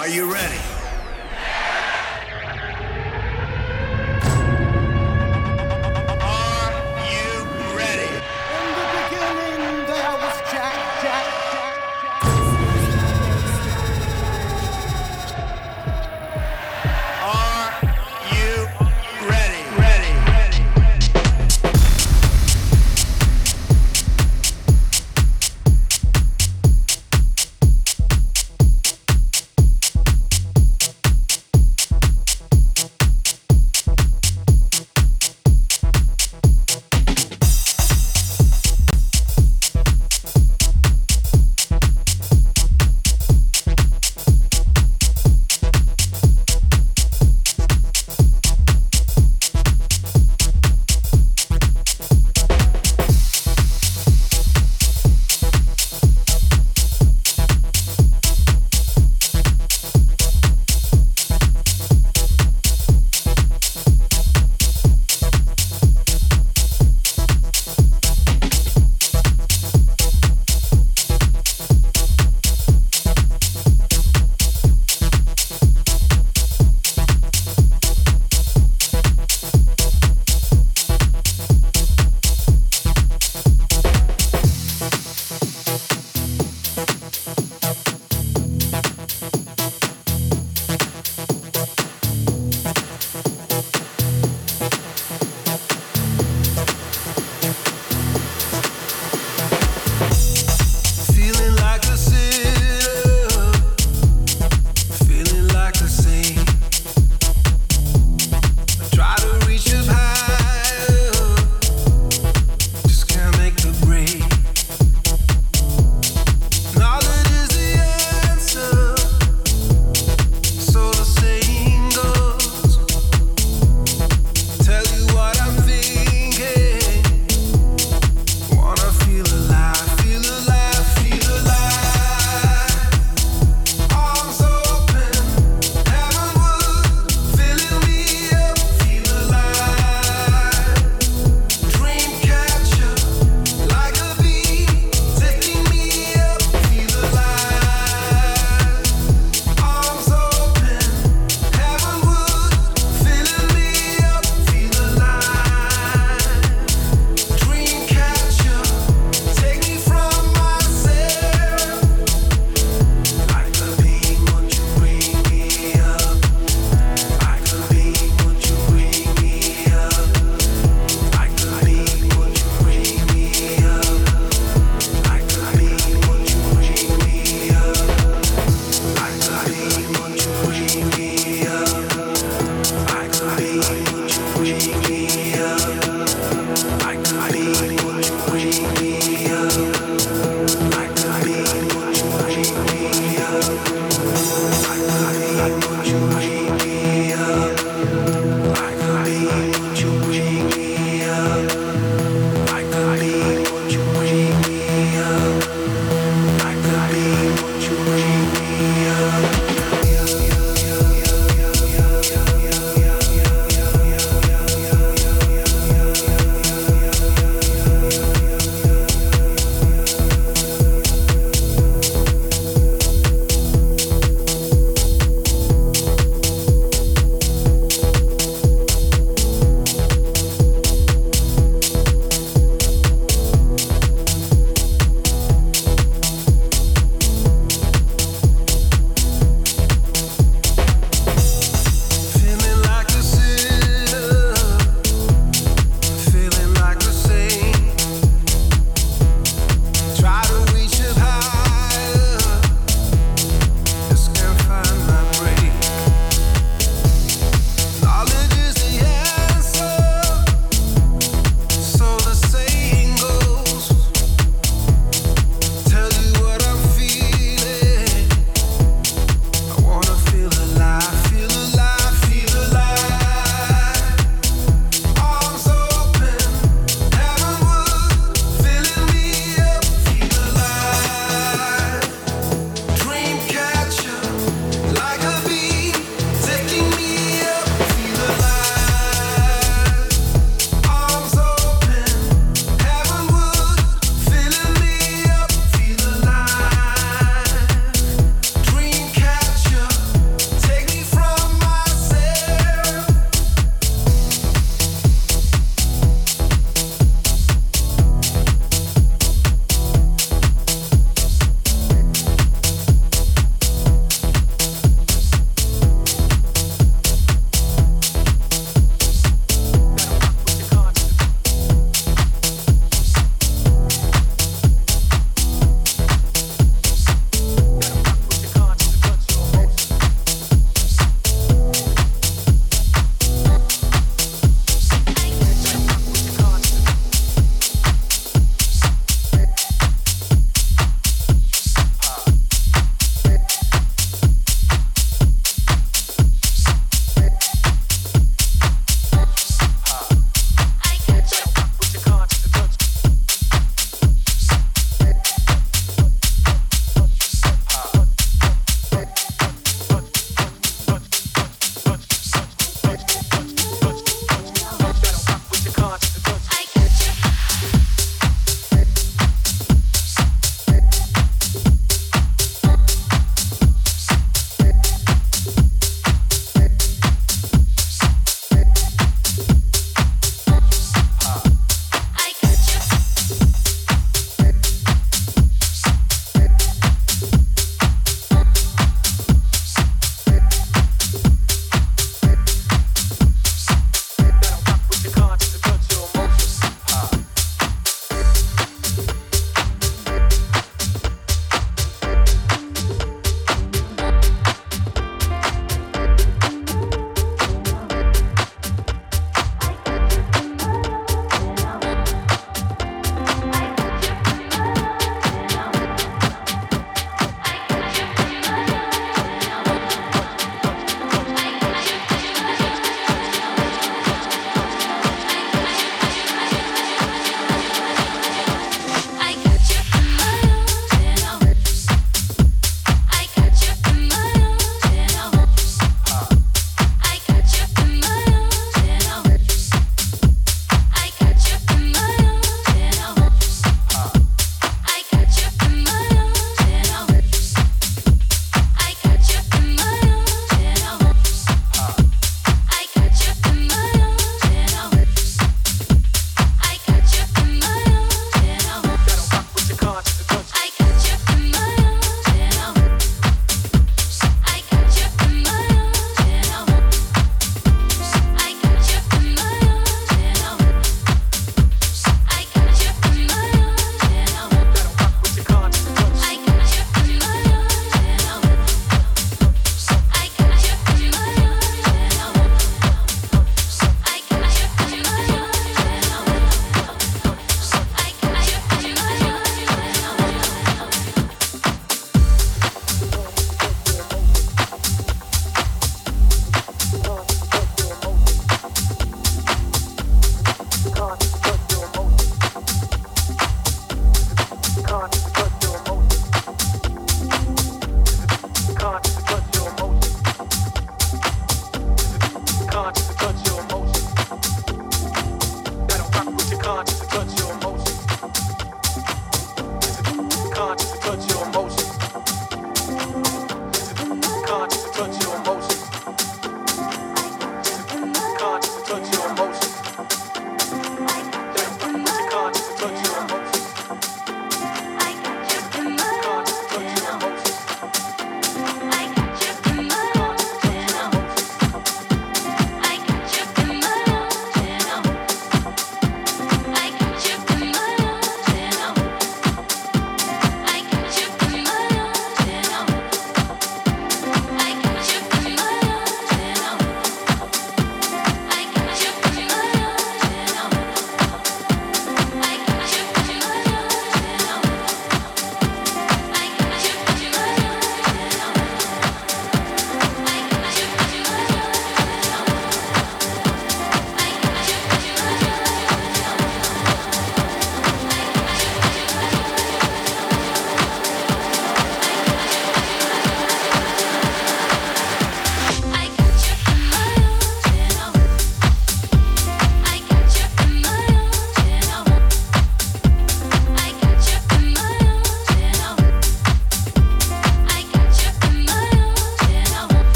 Are you ready?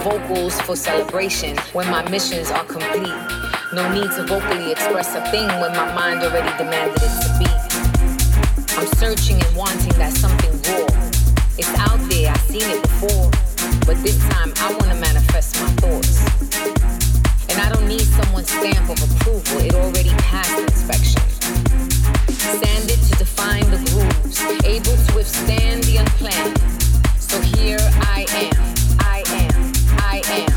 vocals for celebration when my missions are complete. No need to vocally express a thing when my mind already demanded it to be. I'm searching and wanting that something raw. It's out there, I've seen it before. But this time I wanna manifest my thoughts. And I don't need someone's stamp of approval, it already passed inspection. Standard to define the grooves, able to withstand the unplanned. So here I am i am.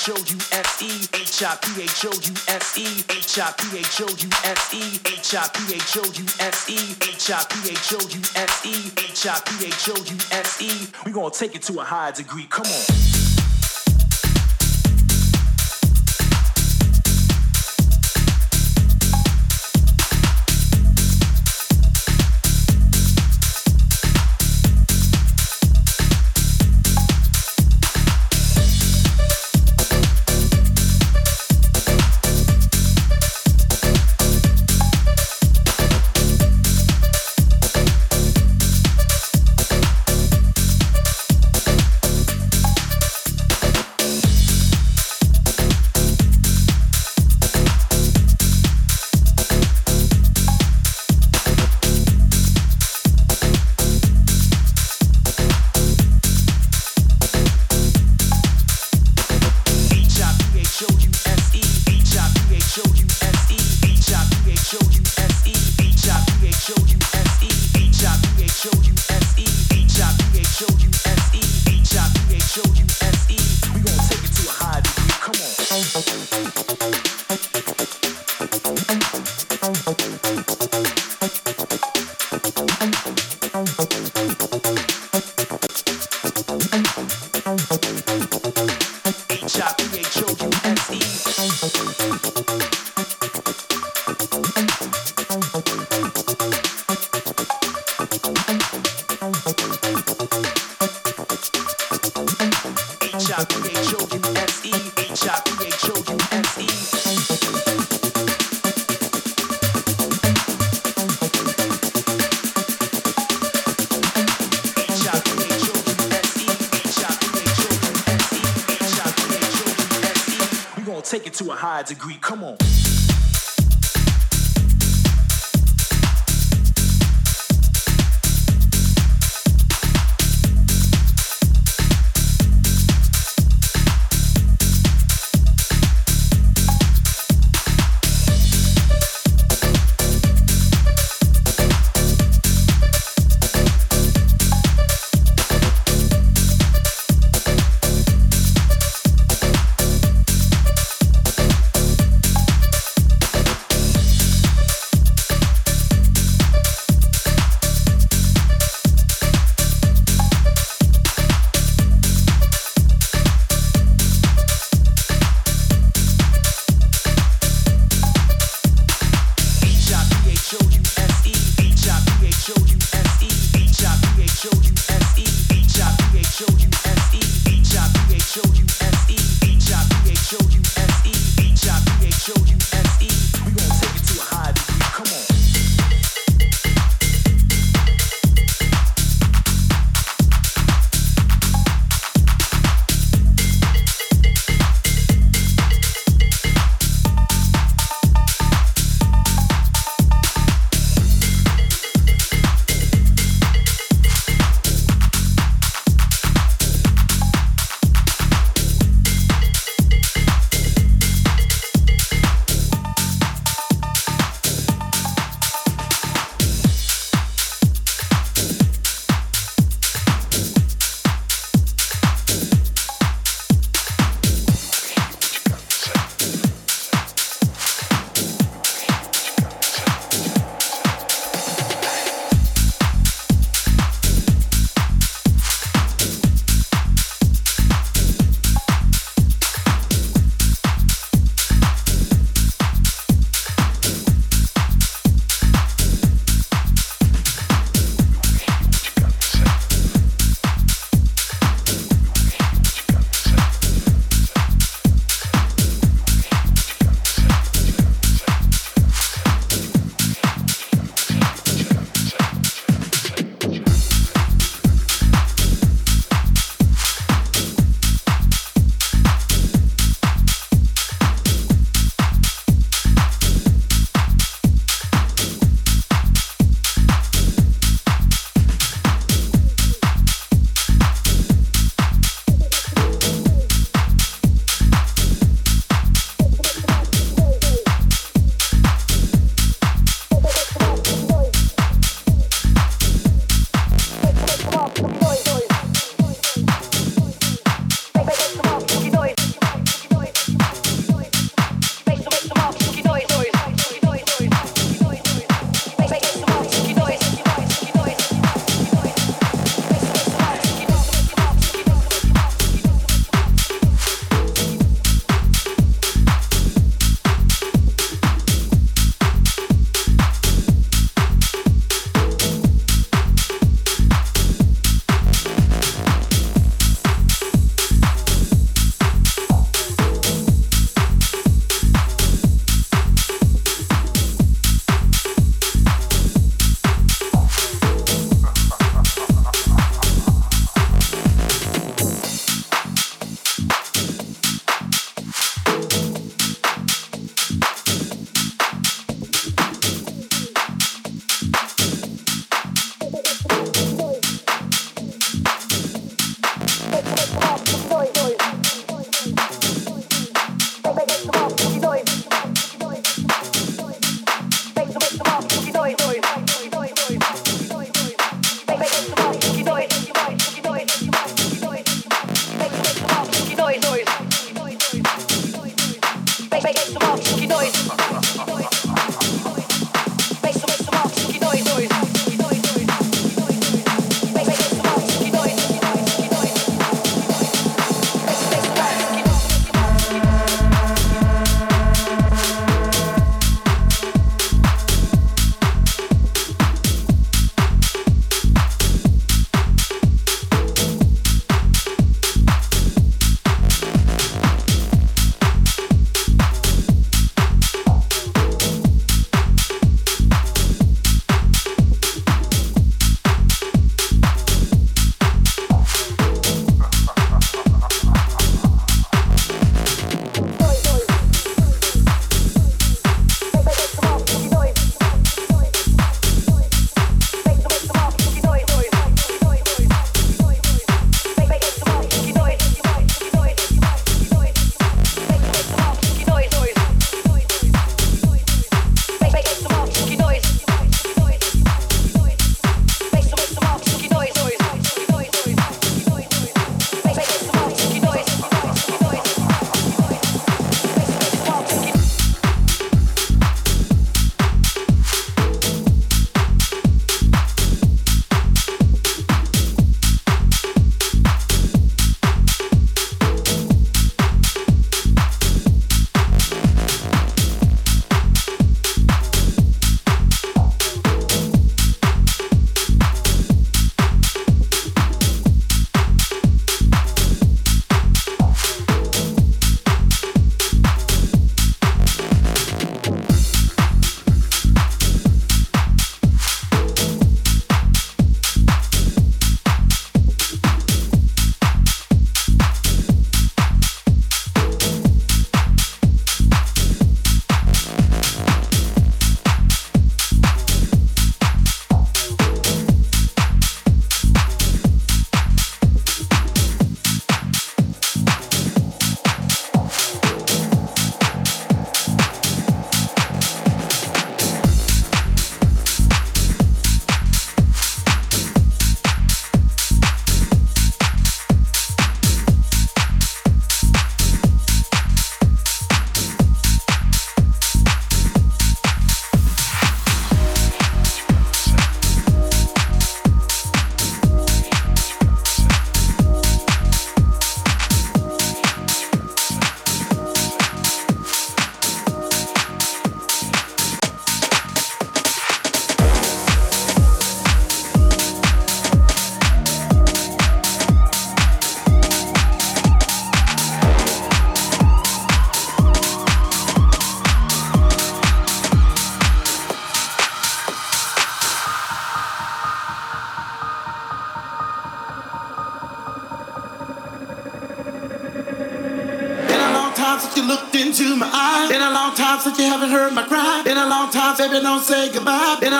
H O U S E H I P H O U S E H I P H O U S E H I P H O U S E H I P H O U S E H I P H O U S E. We gonna take it to a higher degree. Come on.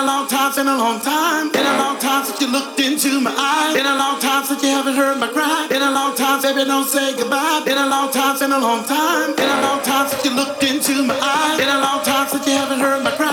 A long time, been a long time. Been a long time since you looked into my eyes. Been a long time since you haven't heard my cry. Been a long time, baby, don't say goodbye. Been a long time, been a long time. Been a long time since you looked into my eyes. Been a long time since you haven't heard my cry.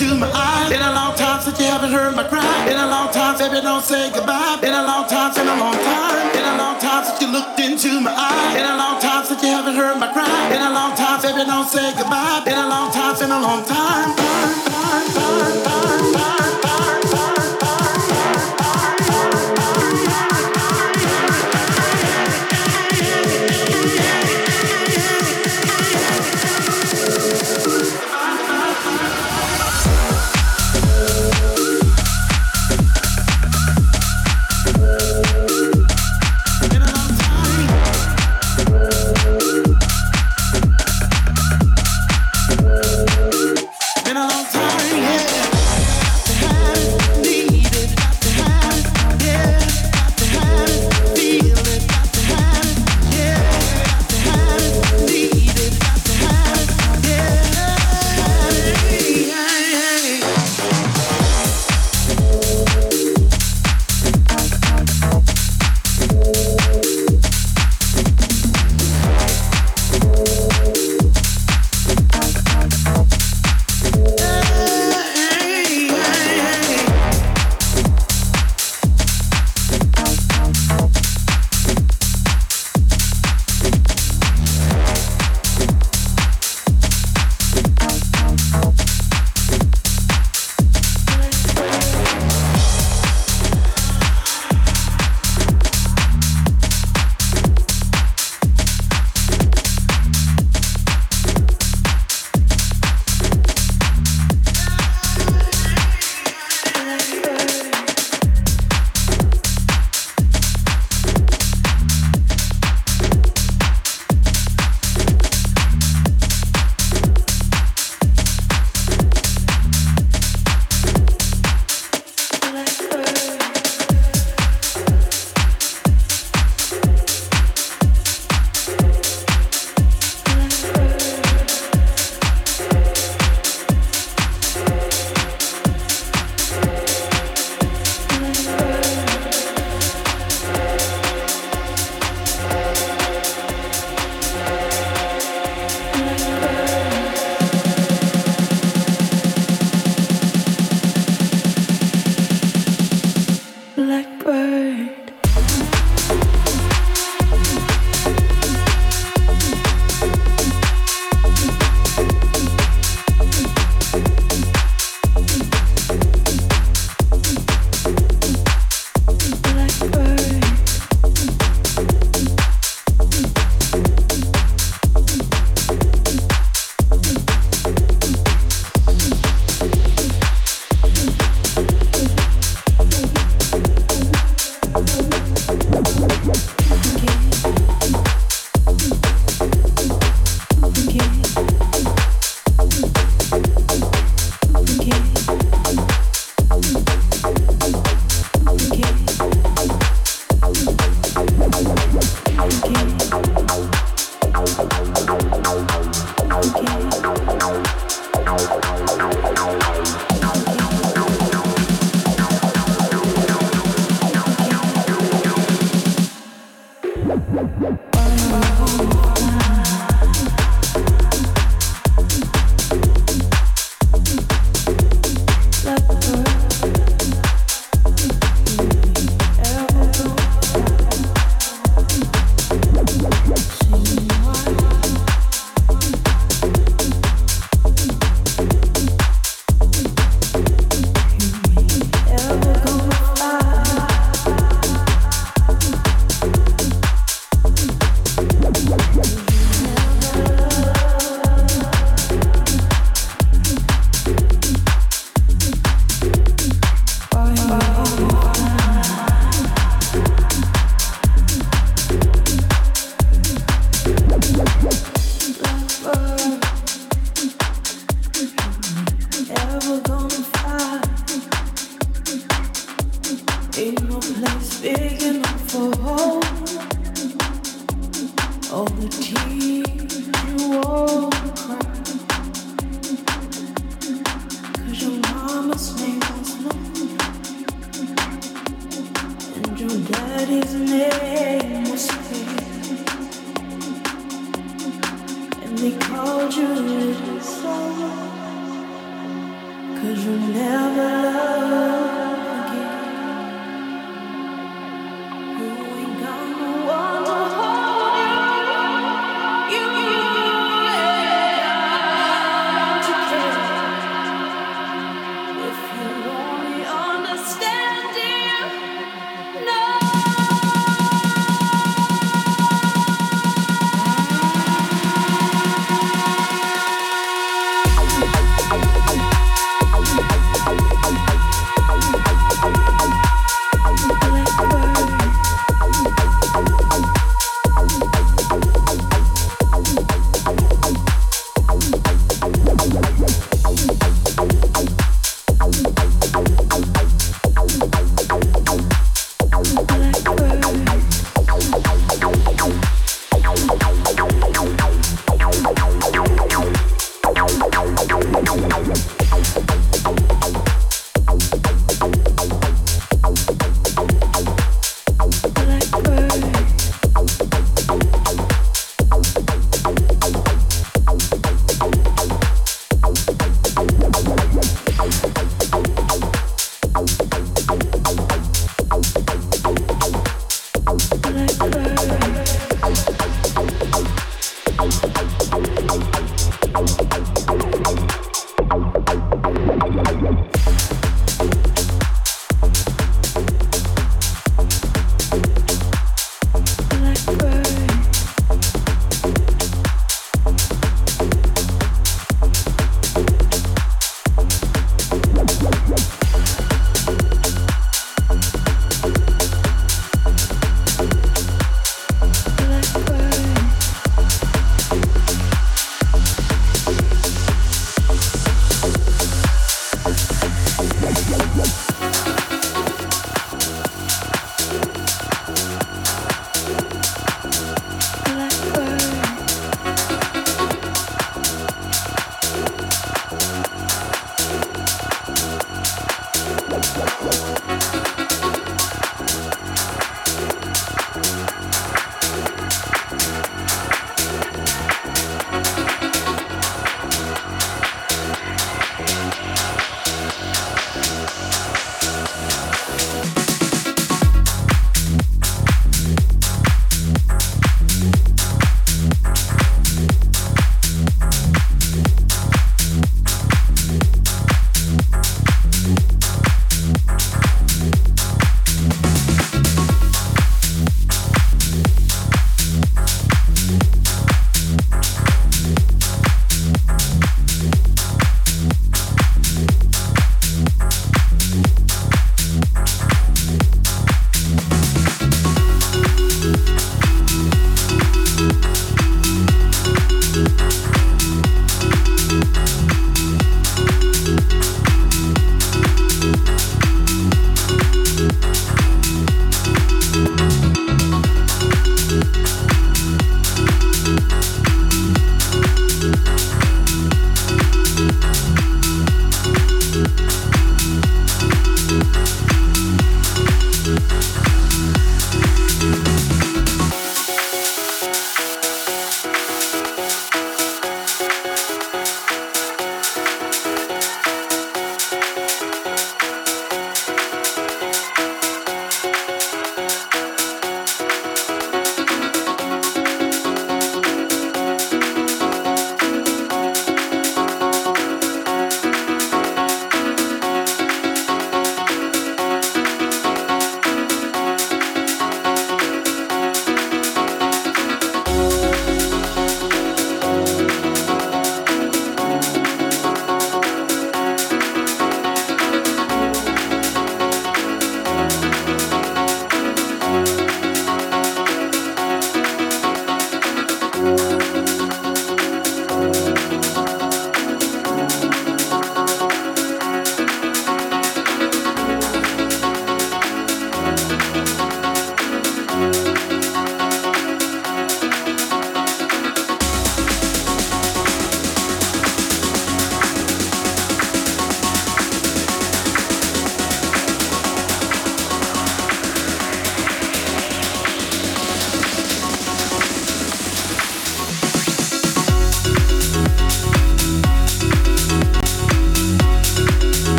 into my eyes. Been a long time since you haven't heard my cry. Been a long time, baby, don't say goodbye. Been a long time, been a long time. Been a long time since you looked into my eyes. Been a long time since you haven't heard my cry. Been a long time, baby, don't say goodbye. Been a long time, been a long time. time, time, time, time, time.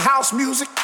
house music.